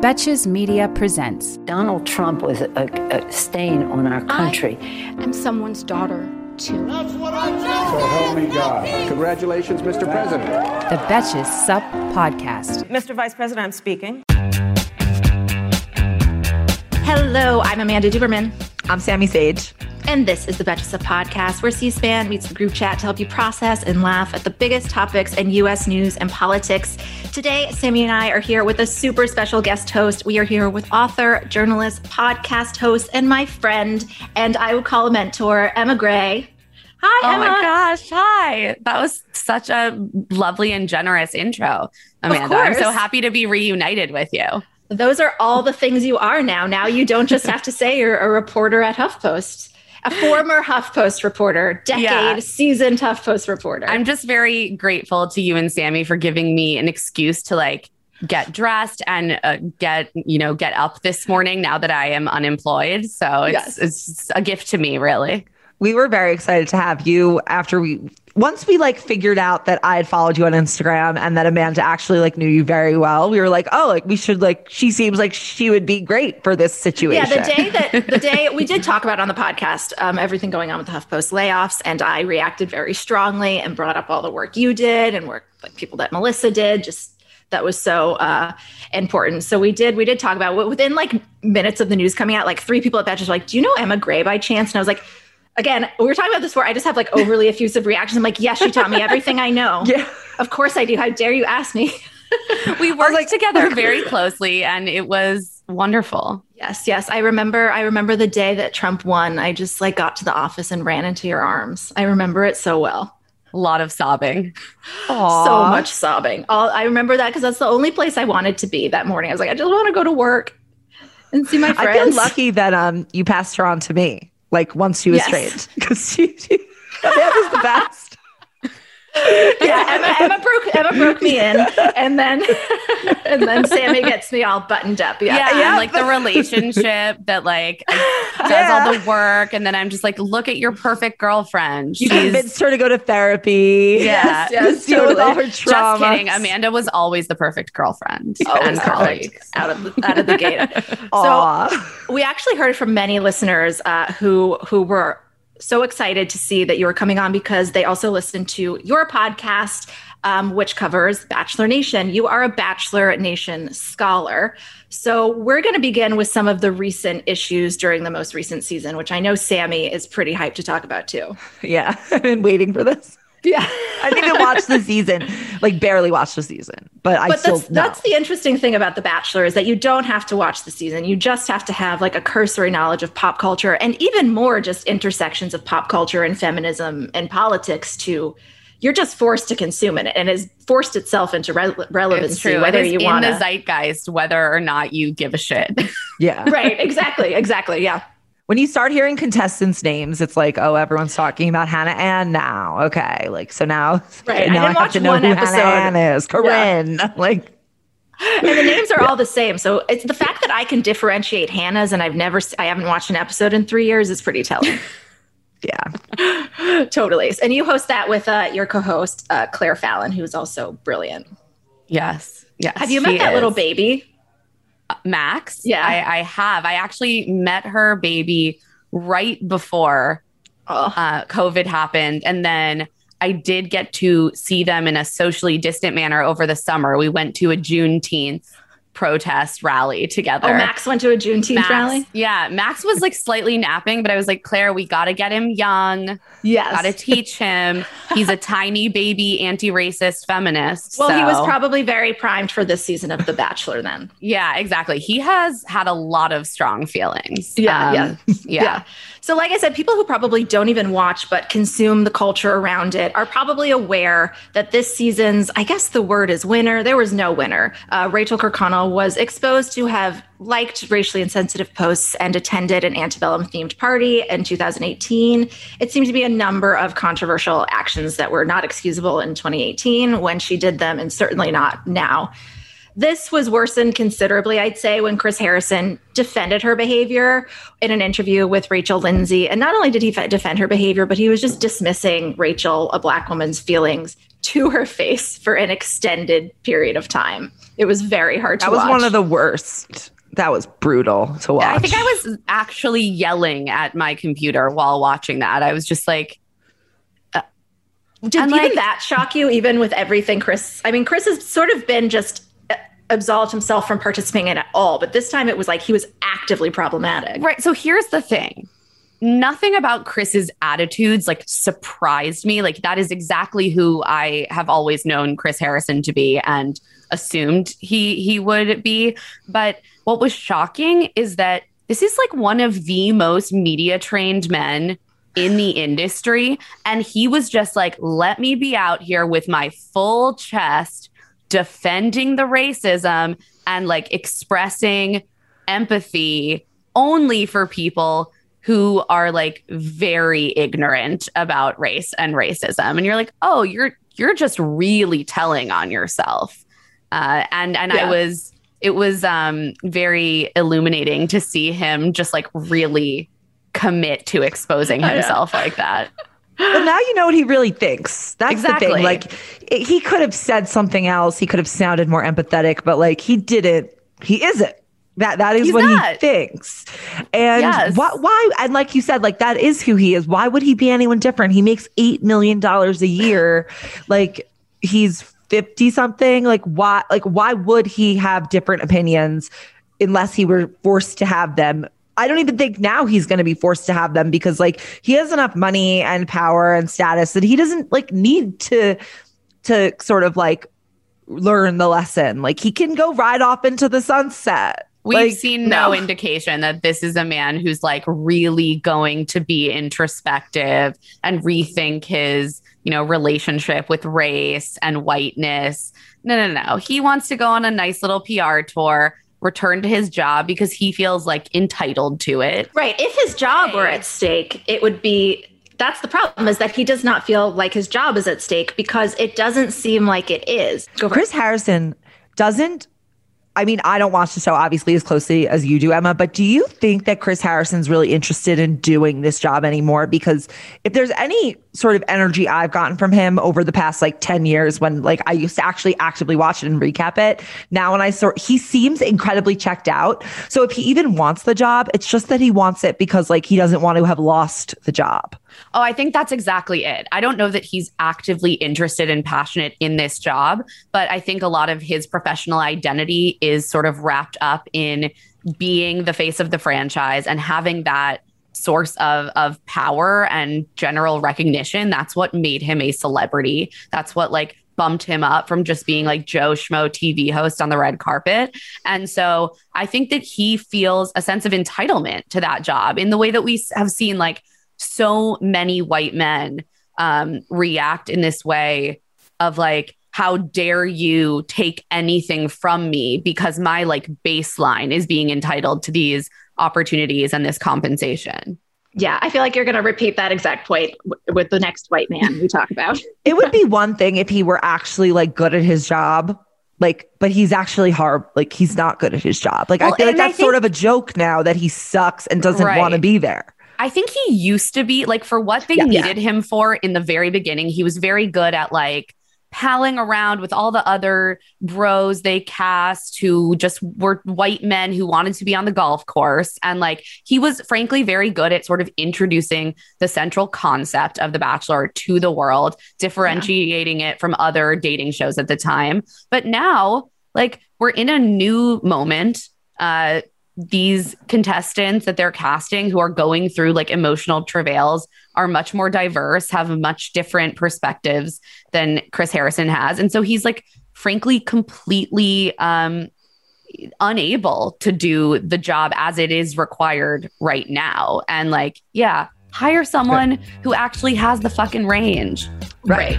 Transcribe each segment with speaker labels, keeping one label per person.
Speaker 1: Betches Media presents.
Speaker 2: Donald Trump was a, a stain on our country.
Speaker 3: I'm someone's daughter, too.
Speaker 4: That's what I do. So help me God.
Speaker 5: Congratulations, Mr. President.
Speaker 1: The Betches Sup Podcast.
Speaker 6: Mr. Vice President, I'm speaking.
Speaker 7: Hello, I'm Amanda Duberman.
Speaker 8: I'm Sami Sage.
Speaker 7: And this is the Betches Sup podcast, where C SPAN meets the group chat to help you process and laugh at the biggest topics in U.S. news and politics. Today, Sami and I are here with a super special guest host. We are here with author, journalist, podcast host, and my friend, and I would call a mentor, Emma Gray. Hi,
Speaker 8: oh
Speaker 7: Emma.
Speaker 8: my gosh. Hi. That was such a lovely and generous intro, Amanda. I'm so happy to be reunited with you.
Speaker 7: Those are all the things you are now. Now you don't just have to say you're a reporter at HuffPost a former HuffPost reporter, decade yeah. seasoned HuffPost reporter.
Speaker 8: I'm just very grateful to you and Sami for giving me an excuse to like get dressed and uh, get you know get up this morning now that I am unemployed. So it's yes. it's a gift to me, really.
Speaker 6: We were very excited to have you after we once we like figured out that I had followed you on Instagram and that Amanda actually like knew you very well, we were like, oh, like we should like she seems like she would be great for this situation.
Speaker 7: Yeah, the day that the day we did talk about on the podcast, um, everything going on with the HuffPost layoffs, and I reacted very strongly and brought up all the work you did and work like people that Melissa did, just that was so uh, important. So we did we did talk about within like minutes of the news coming out, like three people at Betches were like, "Do you know Emma Gray by chance?" And I was like again, we were talking about this before. I just have like overly effusive reactions. I'm like, yes, you taught me everything I know. Yeah. Of course I do. How dare you ask me?
Speaker 8: we worked like, together very closely and it was wonderful.
Speaker 7: Yes, yes. I remember I remember the day that Trump won. I just like got to the office and ran into your arms. I remember it so well.
Speaker 8: A lot of sobbing.
Speaker 7: Aww. So much sobbing. All, I remember that because that's the only place I wanted to be that morning. I was like, I just want to go to work and see my friends.
Speaker 6: I feel lucky that um you passed her on to me like once she was yes. trained because she, she that was the best.
Speaker 7: Yeah, Emma, Emma broke Emma broke me in, and then and then Sami gets me all buttoned up.
Speaker 8: Yeah, yeah, yeah. like the relationship that like does yeah. all the work, and then I'm just like, look at your perfect girlfriend.
Speaker 6: You She's, convinced her to go to therapy.
Speaker 8: Yeah,
Speaker 6: yes, yes deal totally. with all her trauma.
Speaker 8: Just kidding. Amanda was always the perfect girlfriend oh, and colleague
Speaker 7: out of the, out of the gate. so we actually heard from many listeners uh, who who were so excited to see that you were coming on because they also listen to your podcast, um, which covers Bachelor Nation. You are a Bachelor Nation scholar. So we're going to begin with some of the recent issues during the most recent season, which I know Sami is pretty hyped to talk about too.
Speaker 6: Yeah, I've been waiting for this.
Speaker 7: Yeah.
Speaker 6: I didn't even watch the season, like barely watched the season, but, but I still
Speaker 7: that's, that's the interesting thing about The Bachelor is that you don't have to watch the season. You just have to have like a cursory knowledge of pop culture and even more just intersections of pop culture and feminism and politics to you're just forced to consume it and has forced itself into re- relevancy whether you want
Speaker 8: in the zeitgeist whether or not you give a shit.
Speaker 6: Yeah.
Speaker 7: right, exactly, exactly. Yeah
Speaker 6: when you start hearing contestants' names, it's like, oh, everyone's talking about Hannah Ann now. Okay, like so now,
Speaker 7: right?
Speaker 6: Now
Speaker 7: I, I have to know who episode.
Speaker 6: Hannah Ann is. Corinne, yeah. like.
Speaker 7: And the names are yeah. all the same. So it's the fact that I can differentiate Hannah's and I've never, I haven't watched an episode in three years is pretty telling.
Speaker 6: yeah,
Speaker 7: totally. And you host that with uh, your co-host uh, Claire Fallon, who's also brilliant.
Speaker 8: Yes, yes.
Speaker 7: Have you met that is. little baby?
Speaker 8: Max.
Speaker 7: Yeah.
Speaker 8: I, I, have. I actually met her baby right before oh. uh, COVID happened. And then I did get to see them in a socially distant manner over the summer. We went to a Juneteenth protest rally together.
Speaker 7: Oh, Max went to a Juneteenth
Speaker 8: Max,
Speaker 7: rally?
Speaker 8: Yeah. Max was like slightly napping, but I was like, Claire, we got to get him young.
Speaker 7: Yes.
Speaker 8: Got to teach him. He's a tiny baby anti racist feminist.
Speaker 7: Well,
Speaker 8: so.
Speaker 7: he was probably very primed for this season of The Bachelor then.
Speaker 8: yeah, exactly. He has had a lot of strong feelings.
Speaker 7: Yeah. Um,
Speaker 8: yeah.
Speaker 7: yeah. yeah. So, like I said, people who probably don't even watch but consume the culture around it are probably aware that this season's, I guess the word is winner. There was no winner. Uh, Rachel Kirkconnell was exposed to have liked racially insensitive posts and attended an antebellum themed party in 2018. It seemed to be a number of controversial actions that were not excusable in 2018 when she did them, and certainly not now. This was worsened considerably, I'd say, when Chris Harrison defended her behavior in an interview with Rachel Lindsay. And not only did he defend her behavior, but he was just dismissing Rachel, a Black woman's feelings, to her face for an extended period of time. It was very hard to watch.
Speaker 6: That was
Speaker 7: watch.
Speaker 6: one of the worst. That was brutal to watch.
Speaker 8: I think I was actually yelling at my computer while watching that. I was just like,
Speaker 7: Did
Speaker 8: And,
Speaker 7: even
Speaker 8: like-
Speaker 7: that shock you, even with everything Chris? I mean, Chris has sort of been just uh, absolved himself from participating in at all, but this time it was like he was actively problematic.
Speaker 8: Right. So here's the thing. Nothing about Chris's attitudes like surprised me. Like that is exactly who I have always known Chris Harrison to be and assumed he he would be. But what was shocking is that this is like one of the most media trained men in the industry and he was just like let me be out here with my full chest defending the racism and like expressing empathy only for people who are like very ignorant about race and racism and you're like oh you're you're just really telling on yourself uh, and and
Speaker 7: Yeah.
Speaker 8: i was it was um very illuminating to see him just like really commit to exposing
Speaker 7: Oh, yeah.
Speaker 8: himself like that
Speaker 6: Well, now you know what he really thinks. That's the thing. Like, it- he could have said something else. He could have sounded more empathetic, but like he didn't. He isn't. That that is
Speaker 8: He's
Speaker 6: what
Speaker 8: not.
Speaker 6: he thinks. And
Speaker 8: Yes.
Speaker 6: why, why? And like you said, like that is who he is. Why would he be anyone different? He makes eight million dollars a year. like he's fifty something. Like why? Like why would he have different opinions unless he were forced to have them? I don't even think now he's going to be forced to have them because like he has enough money and power and status that he doesn't like need to to sort of like learn the lesson. Like he can go right off into the sunset.
Speaker 8: We've
Speaker 6: Like,
Speaker 8: seen no.
Speaker 7: no.
Speaker 8: indication that this is a man who's like really going to be introspective and rethink his, you know, relationship with race and whiteness. No, no, no. He wants to go on a nice little PR tour, return to his job because he feels like entitled to it.
Speaker 7: Right. If his job were at stake, it would be that's the problem is that he does not feel like his job is at stake because it doesn't seem like it is. Go for it.
Speaker 6: Chris Harrison doesn't. I mean, I don't watch the show obviously as closely as you do, Emma, but do you think that Chris Harrison's really interested in doing this job anymore? Because if there's any sort of energy I've gotten from him over the past like 10 years when like I used to actually actively watch it and recap it, now when I sort he seems incredibly checked out. So if he even wants the job, it's just that he wants it because like he doesn't want to have lost the job.
Speaker 8: Oh, I think that's exactly it. I don't know that he's actively interested and passionate in this job, but I think a lot of his professional identity is sort of wrapped up in being the face of the franchise and having that source of of power and general recognition. That's what made him a celebrity. That's what like bumped him up from just being like Joe Schmo TV host on the red carpet. And so I think that he feels a sense of entitlement to that job in the way that we have seen like so many white men um, react in this way of like, how dare you take anything from me because my like baseline is being entitled to these opportunities and this compensation.
Speaker 7: Yeah, I feel like you're going to repeat that exact point w- with the next white man we talk about.
Speaker 6: It would be one thing if he were actually like good at his job. Like, but he's actually hard. Like, he's not good at his job. Like,
Speaker 8: Well,
Speaker 6: I feel like
Speaker 8: and I
Speaker 6: that's sort of a joke now that he sucks and doesn't
Speaker 8: Right.
Speaker 6: want to be there.
Speaker 8: I think he used to be like for what they
Speaker 6: Yeah.
Speaker 8: needed him for in the very beginning, he was very good at like palling around with all the other bros they cast who just were white men who wanted to be on the golf course. And like he was frankly very good at sort of introducing the central concept of The Bachelor to the world, differentiating it from other dating shows at the time. But now, like, we're in a new moment. Uh, these contestants that they're casting who are going through like emotional travails are much more diverse, have much different perspectives than Chris Harrison has. And so he's like, frankly, completely um, unable to do the job as it is required right now. And like, yeah, hire someone who actually has the fucking range.
Speaker 6: Right.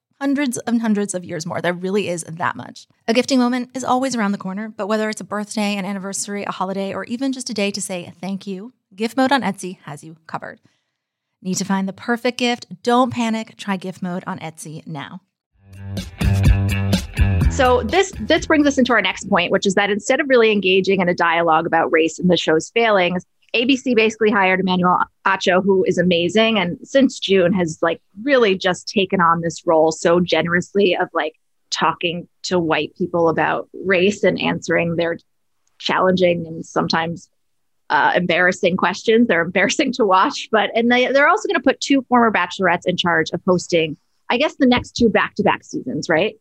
Speaker 5: hundreds and hundreds of years more. There really is that much. A gifting moment is always around the corner, but whether it's a birthday, an anniversary, a holiday, or even just a day to say thank you, Gift Mode on Etsy has you covered. Need to find the perfect gift? Don't panic. Try Gift Mode on Etsy now.
Speaker 7: So this this brings us into our next point, which is that instead of really engaging in a dialogue about race and the show's failings, ABC basically hired Emmanuel Acho, who is amazing, and since June has like really just taken on this role so generously of like talking to white people about race and answering their challenging and sometimes uh, embarrassing questions. They're embarrassing to watch, but and they, they're also going to put two former bachelorettes in charge of hosting, I guess, the next two back-to-back seasons, right?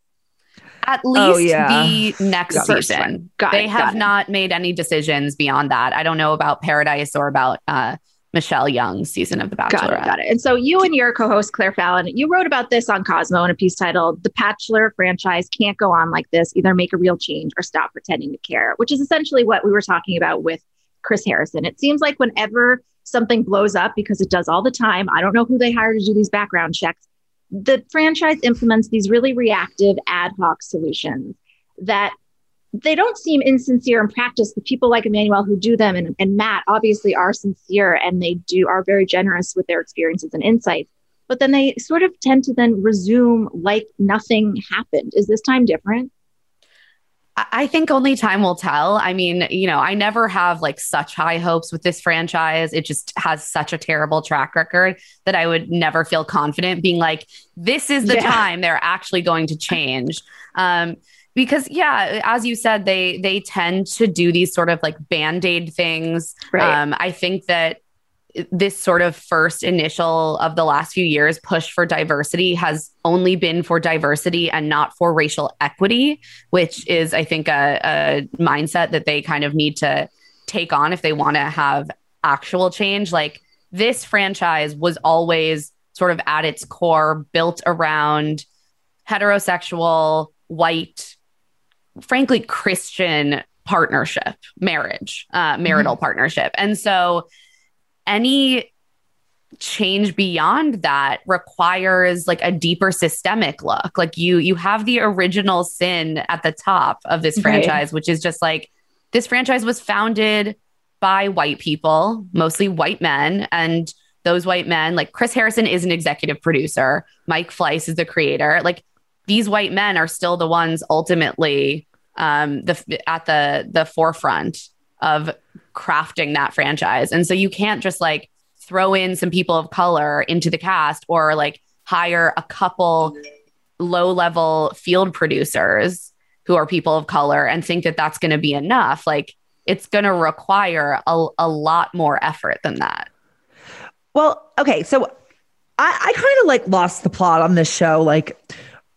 Speaker 8: At least oh, yeah. the next got season. they
Speaker 7: it,
Speaker 8: have not made any decisions beyond that. I don't know about Paradise or about uh, Michelle Young's season of The Bachelor.
Speaker 7: Got it, got it. And so you and your co-host Claire Fallon, you wrote about this on Cosmo in a piece titled "The Bachelor franchise can't go on like this. Either make a real change or stop pretending to care," which is essentially what we were talking about with Chris Harrison. It seems like whenever something blows up, because it does all the time, I don't know who they hire to do these background checks the franchise implements these really reactive ad hoc solutions that they don't seem insincere in practice. The people like Emmanuel who do them and, and Matt obviously are sincere and they do are very generous with their experiences and insights. But then they sort of tend to then resume like nothing happened. Is this time different?
Speaker 8: I think only time will tell. I mean, you know, I never have like such high hopes with this franchise. It just has such a terrible track record that I would never feel confident being like, this is the yeah. time they're actually going to change. Um, because yeah, as you said, they they tend to do these sort of like band-aid things. Right. Um, I think that this sort of first initial of the last few years push for diversity has only been for diversity and not for racial equity, which is, I think, a, a mindset that they kind of need to take on if they want to have actual change. Like this franchise was always sort of at its core built around heterosexual, white, frankly, Christian partnership, marriage, uh, marital mm-hmm. partnership. And so any change beyond that requires like a deeper systemic look. Like you you have the original sin at the top of this franchise right. which is just like this franchise was founded by white people mostly white men and those white men like chris harrison is an executive producer. Mike fleiss is the creator. Like these white men are still the ones ultimately um the at the the forefront of crafting that franchise. And so you can't just like throw in some people of color into the cast or like hire a couple low level field producers who are people of color and think that that's going to be enough. Like it's going to require a, a lot more effort than that.
Speaker 6: Well, okay. So I, I kind of like lost the plot on this show, like,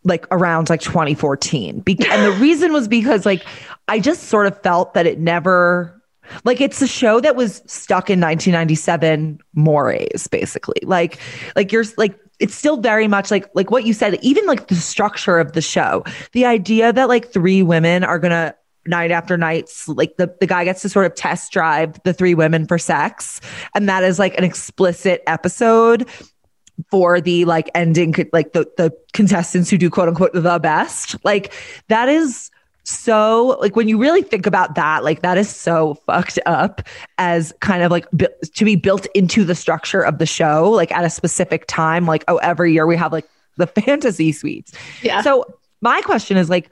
Speaker 6: like around like 2014. Be- and the reason was because like I just sort of felt that it never like it's a show that was stuck in 1997 mores basically. Like like you're like it's still very much like like what you said even like the structure of the show. The idea that like three women are going to night after night like the, the guy gets to sort of test drive the three women for sex and that is like an explicit episode for the like ending like the the contestants who do quote unquote the best like that is so like when you really think about that like that is so fucked up as kind of like bu- to be built into the structure of the show like at a specific time like oh every year we have like the fantasy suites
Speaker 7: yeah
Speaker 6: so my question is like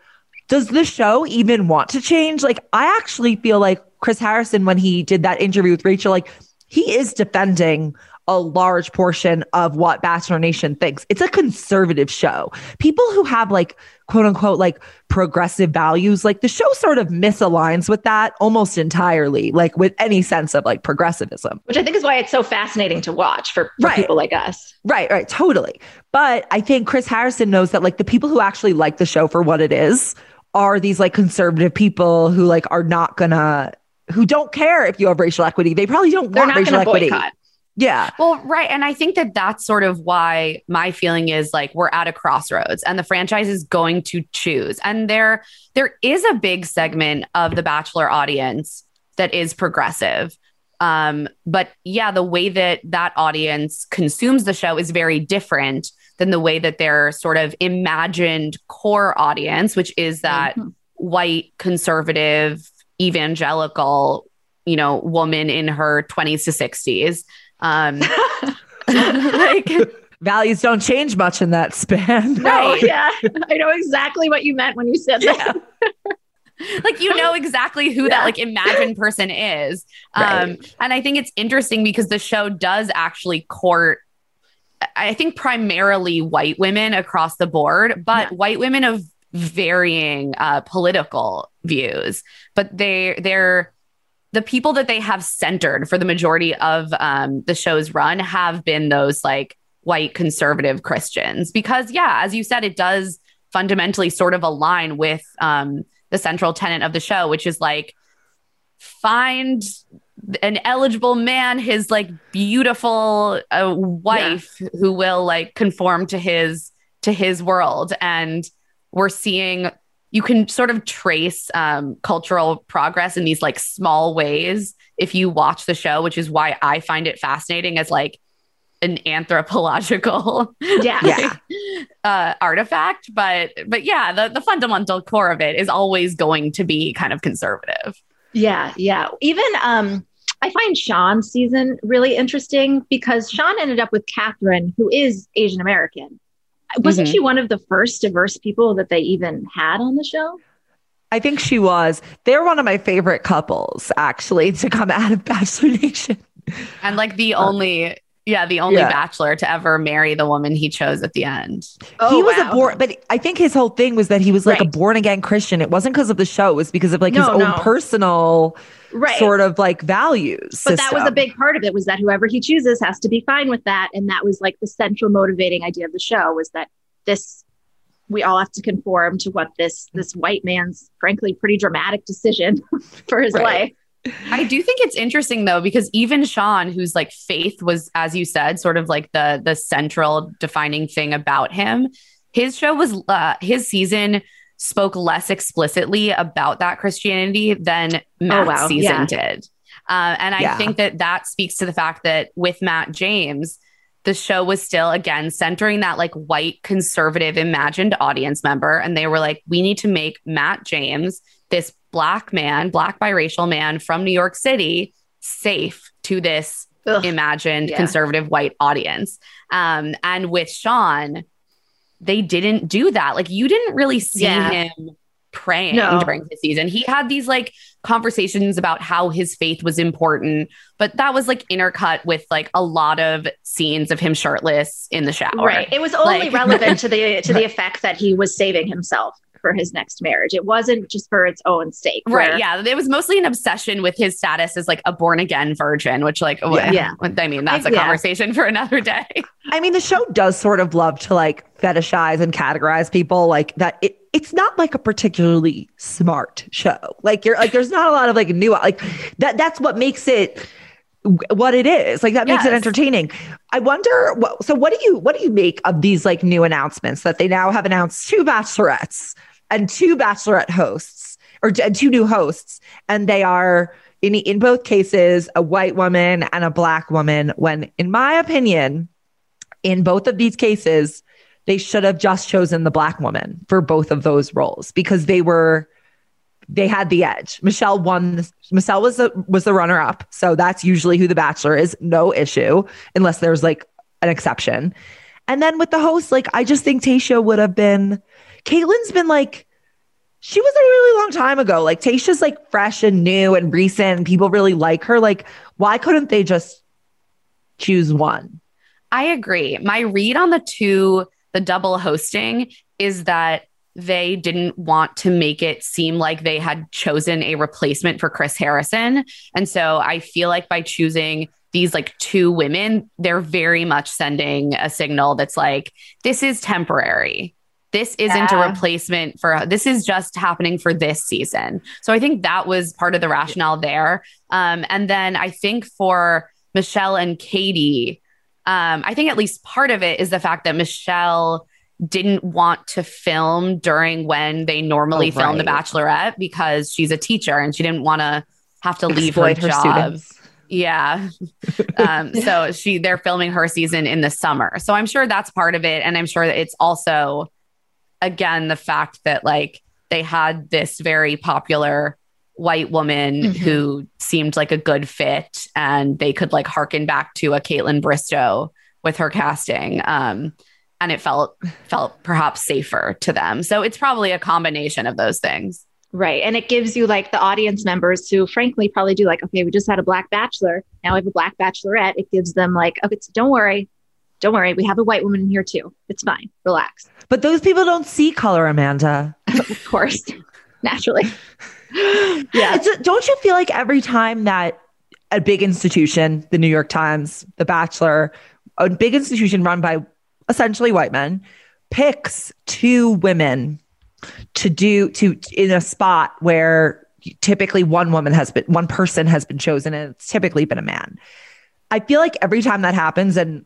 Speaker 6: does the show even want to change? Like, I actually feel like Chris Harrison, when he did that interview with Rachel, like, he is defending a large portion of what Bachelor Nation thinks. It's a conservative show. People who have like quote unquote like progressive values, like the show sort of misaligns with that almost entirely, like with any sense of like progressivism.
Speaker 7: Which I think is why it's so fascinating to watch for, for
Speaker 6: Right.
Speaker 7: people like us.
Speaker 6: Right, right, totally. But I think Chris Harrison knows that like the people who actually like the show for what it is are these like conservative people who like are not gonna who don't care if you have racial equity. They probably don't
Speaker 7: They're
Speaker 6: want
Speaker 7: not
Speaker 6: racial equity.
Speaker 7: boycott.
Speaker 6: Yeah.
Speaker 8: Well, right. And I think that that's sort of why my feeling is like we're at a crossroads and the franchise is going to choose. And there there is a big segment of the bachelor audience that is progressive. Um, but yeah, the way that that audience consumes the show is very different than the way that their sort of imagined core audience, which is that white conservative evangelical, you know, woman in her 20s to 60s. Um, like,
Speaker 6: Values don't change much in that span.
Speaker 7: No,
Speaker 8: Right.
Speaker 7: yeah. I know exactly what you meant when you said that.
Speaker 8: like you know exactly who that like imagined person is. Um, and I think it's interesting because the show does actually court I think primarily white women across the board, but white women of varying uh, political views. But they they're the people that they have centered for the majority of um, the show's run have been those like white conservative Christians. Because yeah, as you said, it does fundamentally sort of align with um, the central tenet of the show, which is like find an eligible man, his like beautiful uh, wife who will like conform to his to his world, and we're seeing you can sort of trace um, cultural progress in these like small ways if you watch the show, which is why I find it fascinating as like an anthropological
Speaker 7: Yeah.
Speaker 6: Yeah.
Speaker 8: uh, artifact. But but yeah, the the fundamental core of it is always going to be kind of conservative.
Speaker 7: Yeah, yeah. Even um, I find Sean's season really interesting because Sean ended up with Catherine, who is Asian American. Wasn't
Speaker 8: Mhm.
Speaker 7: she one of the first diverse people that they even had on the show?
Speaker 6: I think she was. They're one of my favorite couples, actually, to come out of Bachelor Nation.
Speaker 8: And like the only yeah, the only
Speaker 6: Yeah.
Speaker 8: bachelor to ever marry the woman he chose at the end.
Speaker 6: Oh, he was a born, but I think his whole thing was that he was like a born again Christian. It wasn't because of the show; it was because of like his
Speaker 7: No,
Speaker 6: own
Speaker 7: no.
Speaker 6: personal
Speaker 7: right.
Speaker 6: sort of like values.
Speaker 7: but that was a big part of it was that whoever he chooses has to be fine with that and that was like the central motivating idea of the show was that this we all have to conform to what this this white man's frankly pretty dramatic decision for his
Speaker 6: Right.
Speaker 7: life
Speaker 8: I do think it's interesting though, because even Sean, whose like faith was, as you said, sort of like the the central defining thing about him, his show was uh, his season spoke less explicitly about that Christianity than Matt's
Speaker 7: wow.
Speaker 8: season
Speaker 7: Yeah.
Speaker 8: did. Uh, and I
Speaker 6: Yeah.
Speaker 8: think that that speaks to the fact that with Matt James, the show was still again centering that like white conservative imagined audience member. And they were like, we need to make Matt James, this black man, black biracial man from New York City, safe to this
Speaker 7: Ugh.
Speaker 8: imagined
Speaker 7: Yeah.
Speaker 8: conservative white audience. Um, and with Sean, they didn't do that. Like you didn't really see
Speaker 7: Yeah.
Speaker 8: him praying
Speaker 7: No.
Speaker 8: during the season. He had these like conversations about how his faith was important, but that was like intercut with like a lot of scenes of him shirtless in the shower.
Speaker 7: right it was only
Speaker 8: Like-
Speaker 7: relevant to the to the effect that he was saving himself for his next marriage it wasn't just for its own sake
Speaker 8: Right. Yeah. It was mostly an obsession with his status as like a born again virgin, which, like,
Speaker 6: Yeah.
Speaker 7: Yeah.
Speaker 8: I mean, that's a
Speaker 7: Yeah.
Speaker 8: conversation for another day.
Speaker 6: I mean, the show does sort of love to like fetishize and categorize people like that. It, it's not like a particularly smart show. Like you're like, there's not a lot of like new like that. That's what makes it what it is. Like that makes it entertaining. I wonder. What, so what do you what do you make of these like new announcements that they now have announced two bachelorettes and two bachelorette hosts or two new hosts, and they are. In, in both cases, a white woman and a black woman, when, in my opinion, in both of these cases, they should have just chosen the black woman for both of those roles because they were they had the edge. Michelle won. Michelle was the was the runner up, so that's usually who the Bachelor is. No issue, unless there's like an exception. And then with the host, like I just think Tayshia would have been. Kaitlyn's been like she was a really long time ago. Like Tayshia's like fresh and new and recent. And people really like her. Like, why couldn't they just choose one?
Speaker 8: I agree. My read on the two, the double hosting, is that they didn't want to make it seem like they had chosen a replacement for Chris Harrison. And so I feel like by choosing these like two women, they're very much sending a signal that's like, this is temporary. This isn't
Speaker 7: Yeah.
Speaker 8: a replacement for this is just happening for this season. So I think that was part of the rationale there. Um, and then I think for Michelle and Katie, um, I think at least part of it is the fact that Michelle didn't want to film during when they normally
Speaker 6: Oh,
Speaker 8: film The. Bachelorette because she's a teacher and she didn't want to have to leave her,
Speaker 6: Exploit her
Speaker 8: job.
Speaker 6: students.
Speaker 8: Yeah. um, so she they're filming her season in the summer. So I'm sure that's part of it. And I'm sure that it's also again the fact that like they had this very popular white woman
Speaker 7: Mhm.
Speaker 8: who seemed like a good fit and they could like harken back to a Kaitlyn Bristowe with her casting. Um and it felt felt perhaps safer to them. So it's probably a combination of those things.
Speaker 7: Right. And it gives you like the audience members who frankly probably do like, okay, we just had a black bachelor. Now we have a black bachelorette. It gives them like, okay, so don't worry. Don't worry. We have a white woman in here too. It's fine. Relax.
Speaker 6: But those people don't see color, Amanda.
Speaker 7: Of course. Naturally. yeah.
Speaker 6: It's a, don't you feel like every time that a big institution, the New York Times, The Bachelor, a big institution run by essentially white men, picks two women to do to in a spot where typically one woman has been one person has been chosen and it's typically been a man. I feel like every time that happens, and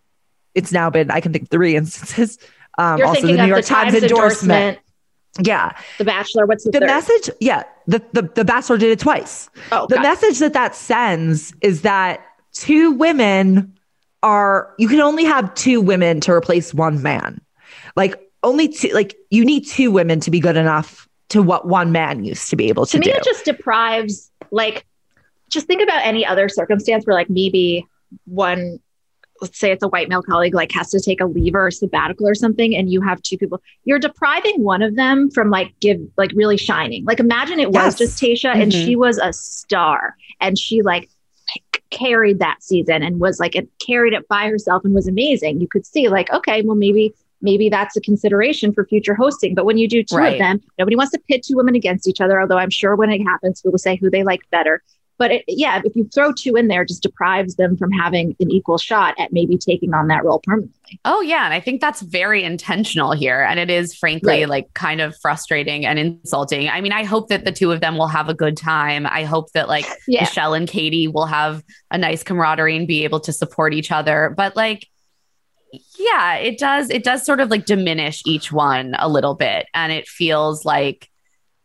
Speaker 6: it's now been I can think of three instances. Um,
Speaker 7: You're
Speaker 6: also, the New York
Speaker 7: the
Speaker 6: Times,
Speaker 7: Times
Speaker 6: endorsement.
Speaker 7: endorsement,
Speaker 6: Yeah,
Speaker 7: The Bachelor. What's the,
Speaker 6: the message yeah the, the the bachelor did it twice
Speaker 7: Oh,
Speaker 6: the
Speaker 7: got it.
Speaker 6: message that that sends is that two women are you can only have two women to replace one man like only two like you need two women to be good enough to what one man used to be able to,
Speaker 7: to me,
Speaker 6: do
Speaker 7: it just deprives, like, just think about any other circumstance where, like, maybe one, let's say it's a white male colleague, like, has to take a leave or a sabbatical or something, and you have two people, you're depriving one of them from, like, give, like, really shining. Like, imagine it
Speaker 6: Yes.
Speaker 7: was just Tayshia and
Speaker 8: Mhm.
Speaker 7: she was a star and she, like, carried that season and was like it carried it by herself and was amazing you could see like okay well maybe maybe that's a consideration for future hosting but when you do two
Speaker 8: Right.
Speaker 7: of them nobody wants to pit two women against each other although i'm sure when it happens people will say who they like better but it, yeah if you throw two in there just deprives them from having an equal shot at maybe taking on that role permanently
Speaker 8: Oh yeah, and I think that's very intentional here and it is frankly
Speaker 7: Right.
Speaker 8: like kind of frustrating and insulting. I mean, I hope that the two of them will have a good time. I hope that like
Speaker 7: yeah
Speaker 8: Michelle and Katie will have a nice camaraderie and be able to support each other. But like yeah, it does it does sort of like diminish each one a little bit and it feels like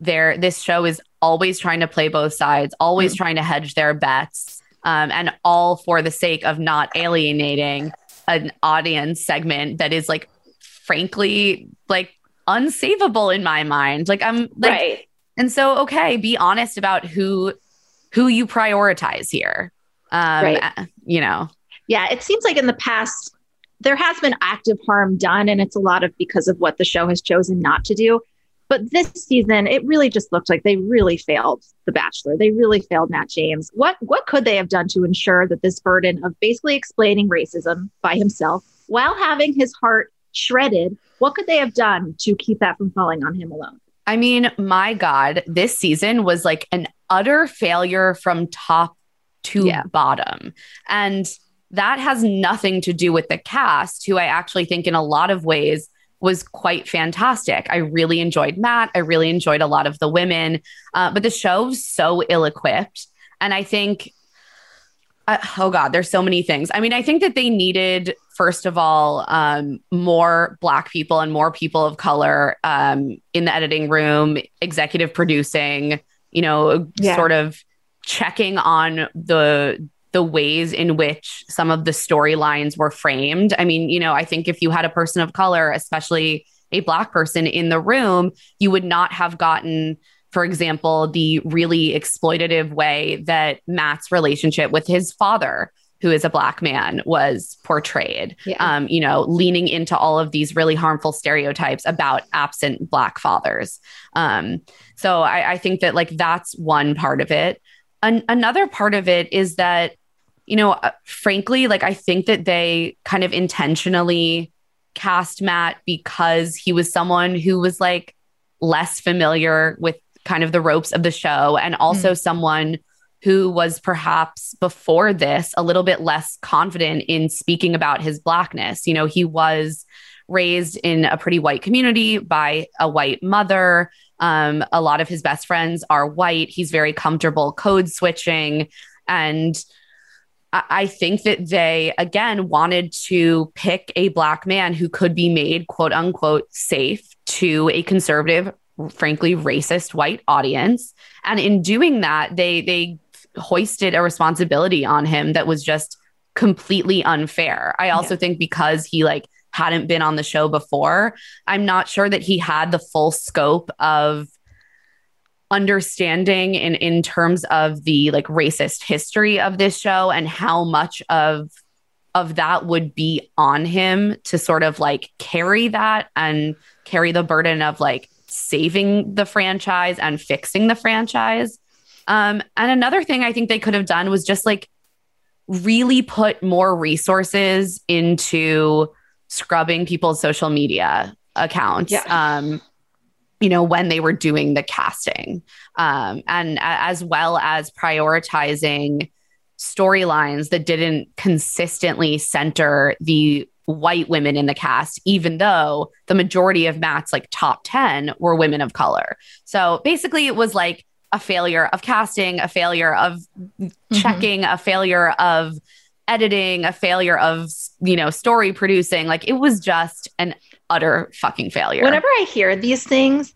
Speaker 8: there this show is always trying to play both sides, always trying to hedge their bets. Um, and all for the sake of not alienating an audience segment that is like frankly like unsavable in my mind. Like I'm like
Speaker 7: right
Speaker 8: and so, okay, be honest about who who you prioritize here. Um,
Speaker 7: Right.
Speaker 8: You know,
Speaker 7: yeah, it seems like in the past there has been active harm done, and it's a lot of because of what the show has chosen not to do. But this season, it really just looked like they really failed The Bachelor. They really failed Matt James. What what could they have done to ensure that this burden of basically explaining racism by himself while having his heart shredded, what could they have done to keep that from falling on him alone?
Speaker 8: I mean, my God, this season was like an utter failure from top to
Speaker 7: Yeah.
Speaker 8: bottom. And that has nothing to do with the cast, who I actually think in a lot of ways was quite fantastic. I really enjoyed Matt. I really enjoyed a lot of the women, uh, but the show's so ill equipped. And I think, uh, oh God, there's so many things. I mean, I think that they needed, first of all, um, more Black people and more people of color um, in the editing room, executive producing, you know,
Speaker 7: Yeah.
Speaker 8: sort of checking on the the ways in which some of the storylines were framed. I mean, you know, I think if you had a person of color, especially a black person in the room, you would not have gotten for example, the really exploitative way that Matt's relationship with his father who is a black man was portrayed
Speaker 7: Yeah.
Speaker 8: um, you know leaning into all of these really harmful stereotypes about absent black fathers um, so I, I think that like that's one part of it An- another part of it is that you know uh, frankly like i think that they kind of intentionally cast matt because he was someone who was like less familiar with kind of the ropes of the show and also someone who was perhaps before this a little bit less confident in speaking about his blackness. You know, he was raised in a pretty white community by a white mother. Um, a lot of his best friends are white. He's very comfortable code switching. And I think that they, again, wanted to pick a black man who could be made, quote unquote, safe to a conservative, frankly, racist white audience. And in doing that, they, they, hoisted a responsibility on him that was just completely unfair. I also think because he like hadn't been on the show before, I'm not sure that he had the full scope of understanding in in terms of the like racist history of this show and how much of of that would be on him to sort of like carry that and carry the burden of like saving the franchise and fixing the franchise. Um, and another thing I think they could have done was just like really put more resources into scrubbing people's social media accounts.
Speaker 7: Yeah.
Speaker 8: Um, you know, when they were doing the casting, um, and as well as prioritizing storylines that didn't consistently center the white women in the cast, even though the majority of Matt's like top 10 were women of color. So basically, it was like a failure of casting, a failure of checking, a failure of editing, a failure of, you know, story producing. Like it was just an utter fucking failure.
Speaker 7: Whenever I hear these things,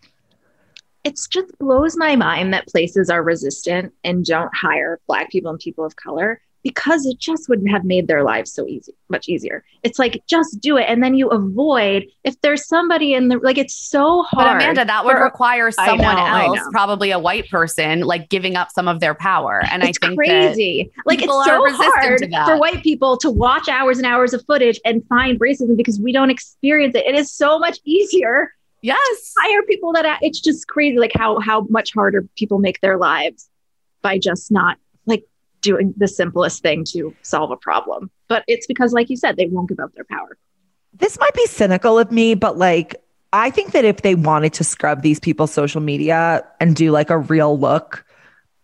Speaker 7: it just blows my mind that places are resistant and don't hire Black people and people of color because it just wouldn't have made their lives so easy, much easier. It's like just do it, and then you avoid if there's somebody in the like. It's so hard.
Speaker 8: But Amanda, that would
Speaker 7: for-
Speaker 8: require someone
Speaker 7: know,
Speaker 8: else, probably a white person, like giving up some of their power. And
Speaker 7: it's
Speaker 8: I think
Speaker 7: crazy. Like it's so
Speaker 8: resistant
Speaker 7: hard
Speaker 8: to that.
Speaker 7: for white people to watch hours and hours of footage and find racism because we don't experience it. It is so much easier
Speaker 8: yes,
Speaker 7: hire people that it's just crazy like how how much harder people make their lives by just not doing the simplest thing to solve a problem but it's because like you said they won't give up their power
Speaker 6: this might be cynical of me, but like, I think that if they wanted to scrub these people's social media and do like a real look,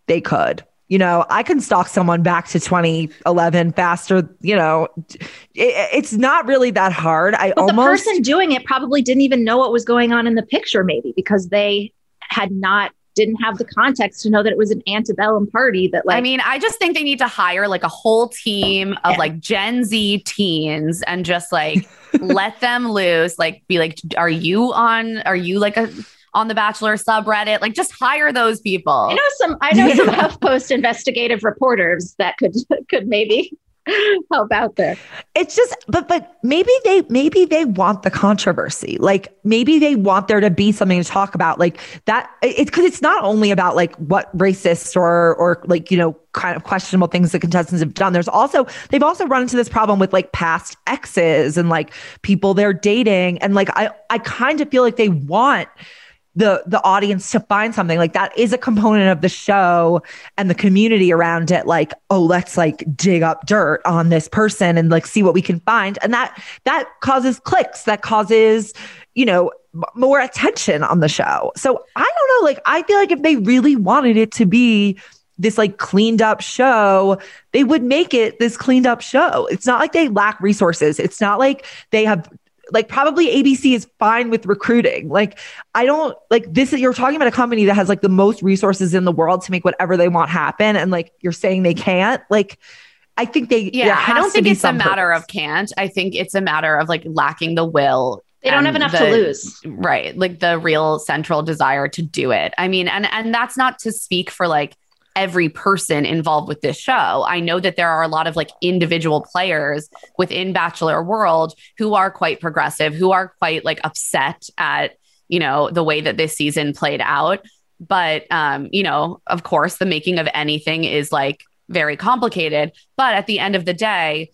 Speaker 6: they could. You know, I can stalk someone back to 2011 faster. You know, it, it's not really that hard. I
Speaker 7: but
Speaker 6: almost
Speaker 7: the person doing it probably didn't even know what was going on in the picture maybe because they had not didn't have the context to know that it was an antebellum party that like
Speaker 8: I mean, I just think they need to hire like a whole team of
Speaker 7: Yeah.
Speaker 8: like Gen Z teens and just like let them loose. Like, be like, are you on? Are you like a on the Bachelor subreddit? Like, just hire those people.
Speaker 7: I know some I know some HuffPost investigative reporters that could could maybe help out there.
Speaker 6: it's just but but maybe they maybe they want the controversy. Like maybe they want there to be something to talk about. Like that it's because it's not only about like what racist or or like you know kind of questionable things the contestants have done. There's also they've also run into this problem with like past exes and like people they're dating. And like i i kind of feel like they want the the audience to find something. Like that is a component of the show and the community around it. Like oh let's like dig up dirt on this person and like see what we can find. And that that causes clicks. That causes you know m- more attention on the show. So i don't know. Like i feel like if they really wanted it to be this like cleaned up show they would make it this cleaned up show. It's not like they lack resources. It's not like they have like probably ABC is fine with recruiting. Like I don't like this you're talking about a company that has like the most resources in the world to make whatever they want happen and like you're saying they can't. Like I think they
Speaker 8: yeah, I don't think it's a
Speaker 6: some
Speaker 8: matter
Speaker 6: purpose.
Speaker 8: of can't. I think it's a matter of like lacking the will.
Speaker 7: They don't have enough
Speaker 8: the-
Speaker 7: to lose.
Speaker 8: right like the real central desire to do it i mean and and that's not to speak for like every person involved with this show i know that there are a lot of like individual players within bachelor world who are quite progressive who are quite like upset at you know the way that this season played out but um you know of course the making of anything is like very complicated. But at the end of the day,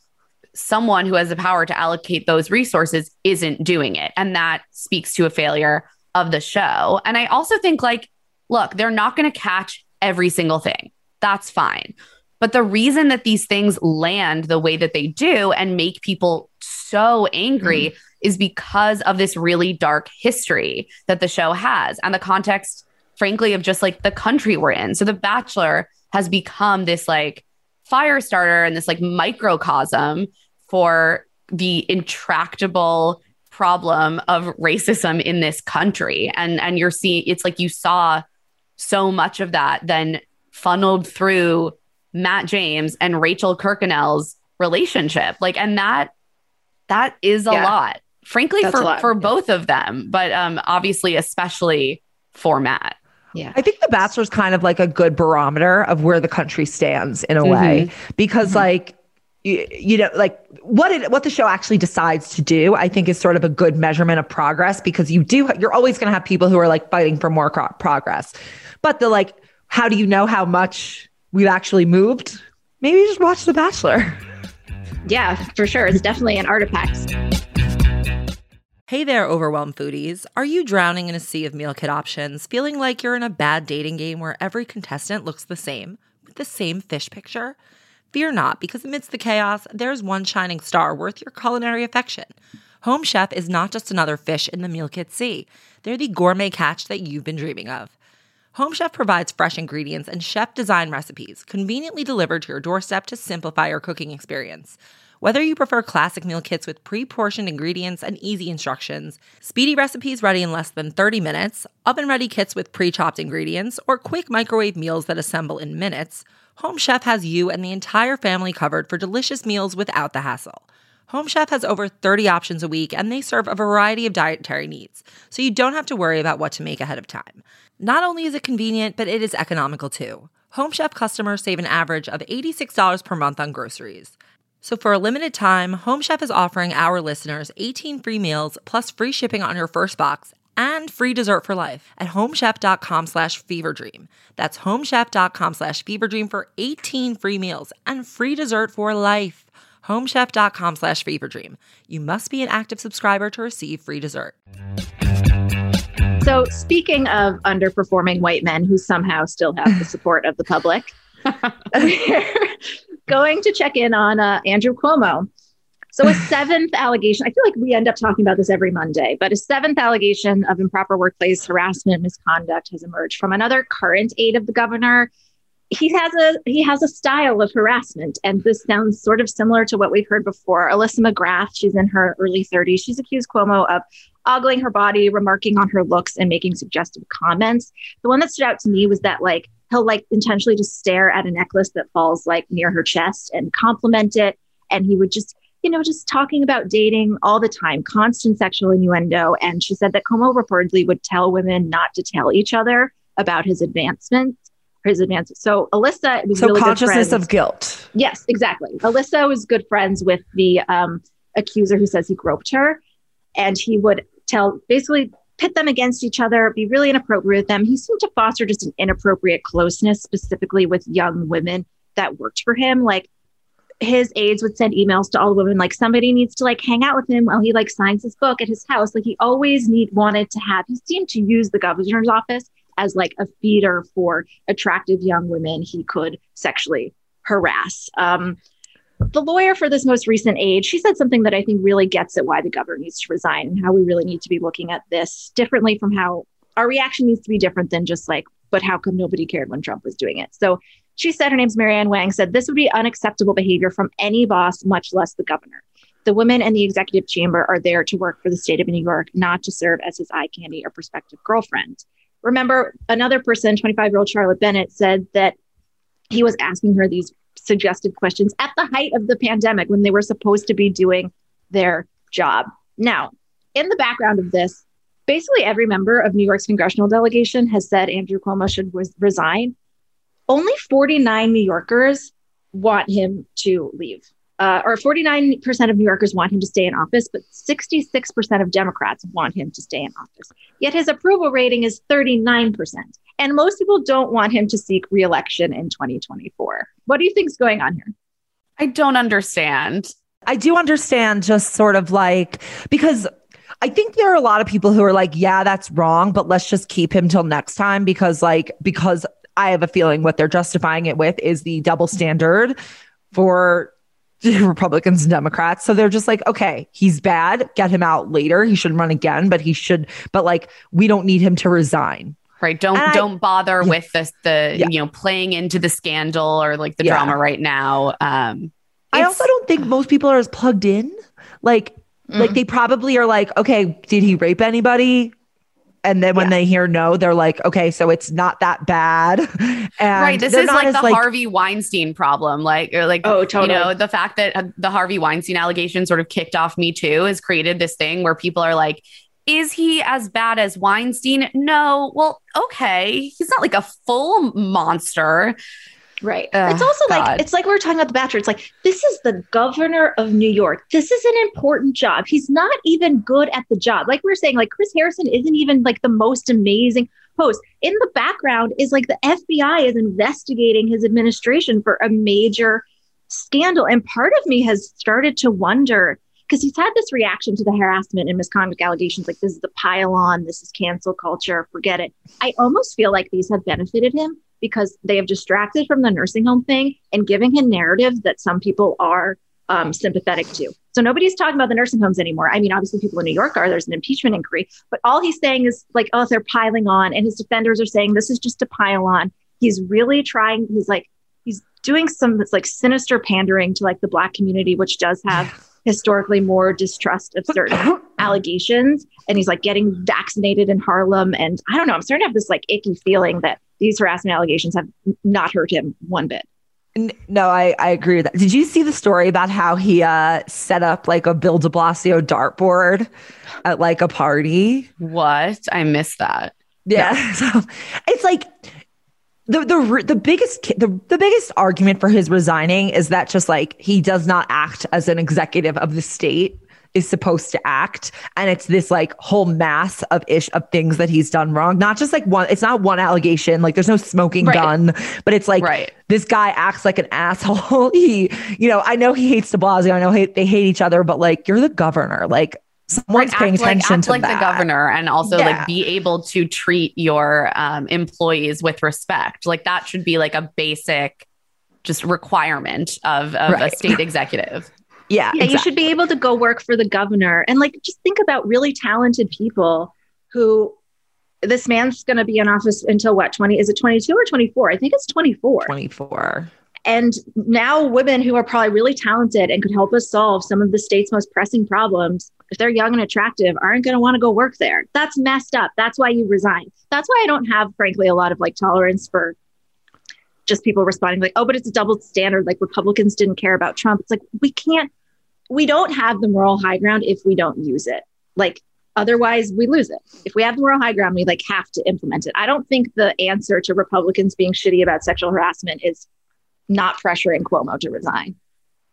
Speaker 8: someone who has the power to allocate those resources isn't doing it. And that speaks to a failure of the show. And I also think, like, look, they're not going to catch every single thing. That's fine. But the reason that these things land the way that they do and make people so angry mm. is because of this really dark history that the show has and the context, frankly, of just like the country we're in. So The Bachelor has become this like fire starter and this like microcosm for the intractable problem of racism in this country. And and you're seeing it's like you saw so much of that then funneled through Matt James and Rachel Kirkconnell's relationship. Like, and that that is a yeah. lot, frankly, That's for lot. for both of them, but um, obviously, especially for Matt.
Speaker 9: Yeah. I think The Bachelor is kind of like a good barometer of where the country stands in a mm-hmm. way because, mm-hmm. like, you, you, know, like what it what the show actually decides to do, I think is sort of a good measurement of progress because you do you're always going to have people who are like fighting for more pro- progress, but the like, how do you know how much we've actually moved? Maybe just watch The Bachelor.
Speaker 7: Yeah, for sure. It's definitely an artifact.
Speaker 6: Hey there, overwhelmed foodies. Are you drowning in a sea of meal kit options, feeling like you're in a bad dating game where every contestant looks the same, with the same fish picture? Fear not, because amidst the chaos, there's one shining star worth your culinary affection. Home Chef is not just another fish in the meal kit sea, they're the gourmet catch that you've been dreaming of. Home Chef provides fresh ingredients and chef design recipes conveniently delivered to your doorstep to simplify your cooking experience. Whether you prefer classic meal kits with pre portioned ingredients and easy instructions, speedy recipes ready in less than 30 minutes, oven ready kits with pre chopped ingredients, or quick microwave meals that assemble in minutes, Home Chef has you and the entire family covered for delicious meals without the hassle. Home Chef has over 30 options a week and they serve a variety of dietary needs, so you don't have to worry about what to make ahead of time. Not only is it convenient, but it is economical too. Home Chef customers save an average of $86 per month on groceries. So for a limited time, Home Chef is offering our listeners 18 free meals plus free shipping on your first box and free dessert for life at homechef.com slash feverdream. That's homechef.com slash feverdream for 18 free meals and free dessert for life. homechef.com slash feverdream. You must be an active subscriber to receive free dessert.
Speaker 7: So speaking of underperforming white men who somehow still have the support of the public, going to check in on uh, Andrew Cuomo. So, a seventh allegation, I feel like we end up talking about this every Monday, but a seventh allegation of improper workplace harassment and misconduct has emerged from another current aide of the governor. He has a he has a style of harassment, and this sounds sort of similar to what we've heard before. Alyssa McGrath, she's in her early 30s. She's accused Cuomo of ogling her body, remarking on her looks, and making suggestive comments. The one that stood out to me was that like he'll like intentionally just stare at a necklace that falls like near her chest and compliment it. And he would just, you know, just talking about dating all the time, constant sexual innuendo. And she said that Cuomo reportedly would tell women not to tell each other about his advancements. His advances. So Alyssa was
Speaker 9: so
Speaker 7: really
Speaker 9: consciousness of guilt.
Speaker 7: Yes, exactly. Alyssa was good friends with the um, accuser who says he groped her, and he would tell basically pit them against each other, be really inappropriate with them. He seemed to foster just an inappropriate closeness, specifically with young women that worked for him. Like his aides would send emails to all the women, like somebody needs to like hang out with him while he like signs his book at his house. Like he always need wanted to have. He seemed to use the governor's office as like a feeder for attractive young women he could sexually harass. Um, the lawyer for this most recent aide, she said something that I think really gets at why the governor needs to resign and how we really need to be looking at this differently from how our reaction needs to be different than just like, but how come nobody cared when Trump was doing it? So she said, her name's Marianne Wang, said this would be unacceptable behavior from any boss, much less the governor. The women in the executive chamber are there to work for the state of New York, not to serve as his eye candy or prospective girlfriend. Remember, another person, 25 year old Charlotte Bennett, said that he was asking her these suggestive questions at the height of the pandemic when they were supposed to be doing their job. Now, in the background of this, basically every member of New York's congressional delegation has said Andrew Cuomo should res- resign. Only 49 New Yorkers want him to leave. Uh, or 49% of New Yorkers want him to stay in office, but 66% of Democrats want him to stay in office. Yet his approval rating is 39%. And most people don't want him to seek reelection in 2024. What do you think is going on here?
Speaker 8: I don't understand.
Speaker 6: I do understand just sort of like because I think there are a lot of people who are like, yeah, that's wrong, but let's just keep him till next time because like because I have a feeling what they're justifying it with is the double standard for Republicans and Democrats. So they're just like, okay, he's bad. Get him out later. He shouldn't run again, but he should. But like, we don't need him to resign.
Speaker 8: Right. Don't and don't I, bother yeah. with this the yeah. you know playing into the scandal or like the yeah. drama right now. Um
Speaker 6: I also don't think most people are as plugged in. Like mm. like they probably are like, okay, did he rape anybody? And then when yeah. they hear no, they're like, okay, so it's not that bad. And
Speaker 8: right. This is like the like, Harvey Weinstein problem. Like, or like,
Speaker 7: oh, totally.
Speaker 8: You know, the fact that uh, the Harvey Weinstein allegation sort of kicked off Me Too has created this thing where people are like, is he as bad as Weinstein? No. Well, okay. He's not like a full monster.
Speaker 7: Right. it's also God. like it's like we were talking about the Bachelor. It's like this is the governor of New York. This is an important job. He's not even good at the job. Like we are saying, like Chris Harrison isn't even like the most amazing host. In the background is like the FBI is investigating his administration for a major scandal. And part of me has started to wonder because he's had this reaction to the harassment and misconduct allegations like this is the pile on, this is cancel culture, forget it. I almost feel like these have benefited him because they have distracted from the nursing home thing and giving him narratives that some people are um, sympathetic to. So nobody's talking about the nursing homes anymore. I mean, obviously, people in New York are. There's an impeachment inquiry, but all he's saying is like, oh, they're piling on, and his defenders are saying this is just a pile on. He's really trying. He's like, he's doing some that's like sinister pandering to like the black community, which does have historically more distrust of certain allegations. And he's like getting vaccinated in Harlem, and I don't know. I'm starting to have this like icky feeling that these harassment allegations have not hurt him one bit.
Speaker 6: No, I, I agree with that. Did you see the story about how he uh, set up like a Bill de Blasio dartboard at like a party?
Speaker 8: What? I missed that.
Speaker 6: Yeah. yeah. So it's like the the the biggest the, the biggest argument for his resigning is that just like he does not act as an executive of the state is supposed to act and it's this like whole mass of ish of things that he's done wrong not just like one it's not one allegation like there's no smoking right. gun but it's like right. this guy acts like an asshole he you know i know he hates de blasio i know he, they hate each other but like you're the governor like someone's right, paying attention
Speaker 8: like,
Speaker 6: to
Speaker 8: like
Speaker 6: that.
Speaker 8: the governor and also yeah. like be able to treat your um, employees with respect like that should be like a basic just requirement of, of a state executive
Speaker 6: yeah,
Speaker 7: yeah exactly. you should be able to go work for the governor and like just think about really talented people who this man's going to be in office until what 20 is it 22 or 24 i think it's 24
Speaker 6: 24
Speaker 7: and now women who are probably really talented and could help us solve some of the state's most pressing problems if they're young and attractive aren't going to want to go work there. That's messed up. That's why you resign. That's why i don't have frankly a lot of like tolerance for just people responding like oh but it's a double standard. Like republicans didn't care about trump. It's like we can't we don't have the moral high ground if we don't use it. Like otherwise we lose it. If we have the moral high ground, we like have to implement it. I don't think the answer to Republicans being shitty about sexual harassment is not pressuring Cuomo to resign.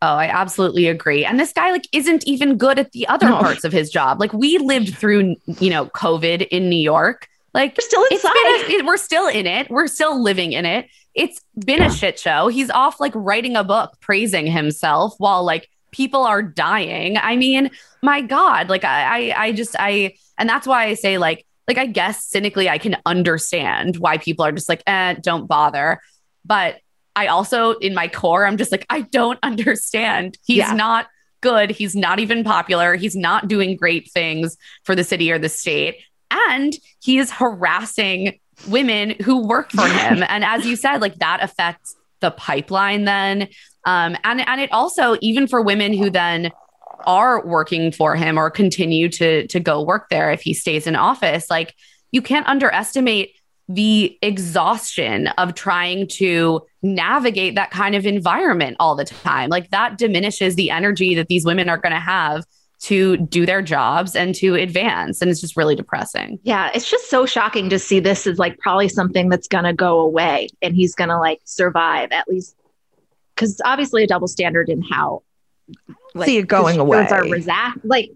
Speaker 8: Oh, I absolutely agree. And this guy like isn't even good at the other no. parts of his job. Like we lived through, you know, COVID in New York. Like
Speaker 7: we're still inside.
Speaker 8: A, we're still in it. We're still living in it. It's been a shit show. He's off like writing a book praising himself while like people are dying. I mean, my God, like I, I, I just, I, and that's why I say like, like I guess cynically, I can understand why people are just like, eh, don't bother. But I also, in my core, I'm just like, I don't understand. He's yeah. not good. He's not even popular. He's not doing great things for the city or the state. And he is harassing women who work for him. and as you said, like that affects the pipeline then um, and and it also even for women who then are working for him or continue to to go work there if he stays in office, like you can't underestimate the exhaustion of trying to navigate that kind of environment all the time. Like that diminishes the energy that these women are going to have to do their jobs and to advance. And it's just really depressing.
Speaker 7: Yeah. It's just so shocking to see this as like probably something that's going to go away and he's going to like survive at least because obviously a double standard in how like,
Speaker 6: see it going away.
Speaker 7: Are resa- like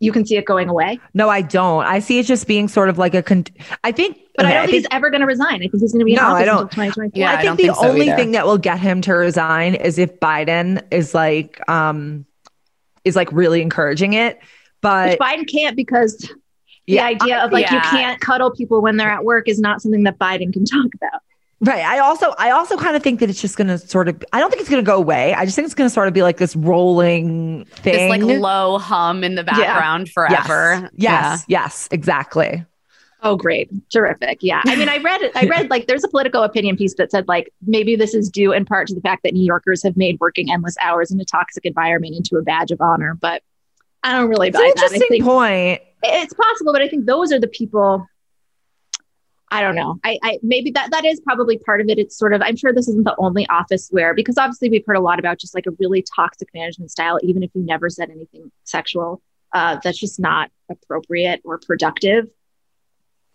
Speaker 7: you can see it going away.
Speaker 6: No, I don't. I see it just being sort of like a. Con- I think,
Speaker 7: but
Speaker 6: okay,
Speaker 7: I don't think, think, he's ever going to resign. I think he's going to be in no, office I don't, until 2024.
Speaker 6: Yeah, I think I the think so only either. thing that will get him to resign is if Biden is like, um, is like really encouraging it. But
Speaker 7: Which Biden can't because the yeah, idea of like yeah. you can't cuddle people when they're at work is not something that Biden can talk about.
Speaker 6: Right. I also I also kind of think that it's just going to sort of I don't think it's going to go away. I just think it's going to sort of be like this rolling thing.
Speaker 8: This like low hum in the background yeah. forever.
Speaker 6: Yes. Yes. Yeah. Yes, exactly.
Speaker 7: Oh great. Terrific. Yeah. I mean, I read it I read like there's a political opinion piece that said like maybe this is due in part to the fact that New Yorkers have made working endless hours in a toxic environment into a badge of honor, but I don't really buy
Speaker 6: it's an interesting point.
Speaker 7: It's possible, but I think those are the people I don't know. I, I, maybe that that is probably part of it. It's sort of I'm sure this isn't the only office where because obviously we've heard a lot about just like a really toxic management style, even if you never said anything sexual, uh, that's just not appropriate or productive.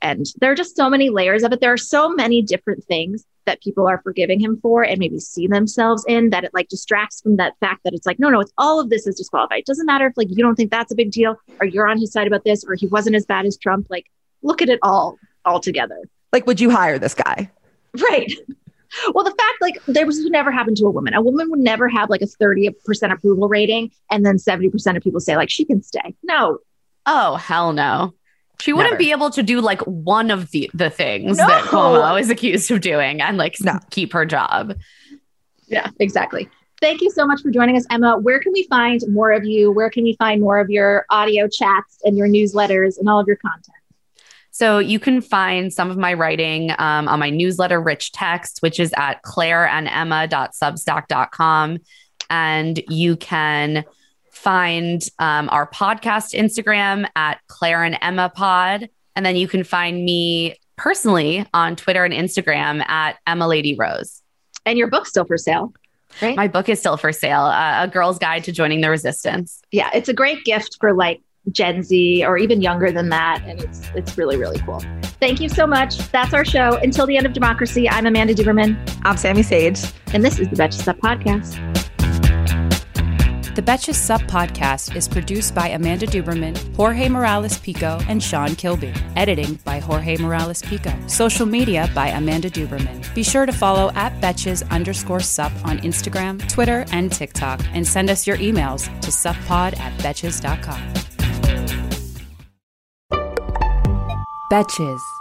Speaker 7: And there are just so many layers of it. There are so many different things that people are forgiving him for and maybe see themselves in that it like distracts from that fact that it's like, no, no, it's all of this is disqualified. It doesn't matter if like you don't think that's a big deal or you're on his side about this or he wasn't as bad as Trump. Like, look at it all altogether.
Speaker 6: Like, would you hire this guy?
Speaker 7: Right. Well, the fact like there was never happened to a woman. A woman would never have like a 30% approval rating and then 70% of people say like she can stay. No.
Speaker 8: Oh, hell no. She wouldn't Never. be able to do like one of the the things no. that Cuomo is accused of doing and like no. keep her job.
Speaker 7: Yeah, exactly. Thank you so much for joining us, Emma. Where can we find more of you? Where can we find more of your audio chats and your newsletters and all of your content?
Speaker 8: So you can find some of my writing um, on my newsletter, Rich Text, which is at claireandemma.substack.com. And you can find um, our podcast Instagram at Claire and Emma Pod. And then you can find me personally on Twitter and Instagram at Emma Lady Rose.
Speaker 7: And your book's still for sale.
Speaker 8: Right? My book is still for sale. Uh, a girl's guide to joining the resistance.
Speaker 7: Yeah, it's a great gift for like Gen Z or even younger than that. And it's it's really, really cool. Thank you so much. That's our show. Until the end of democracy, I'm Amanda Duberman.
Speaker 6: I'm Sami Sage.
Speaker 7: And this is the Betches Sup Podcast.
Speaker 1: The Betches Sup podcast is produced by Amanda Duberman, Jorge Morales Pico, and Sean Kilby. Editing by Jorge Morales Pico. Social media by Amanda Duberman. Be sure to follow at Betches underscore sup on Instagram, Twitter, and TikTok, and send us your emails to suppod at betches.com. Betches.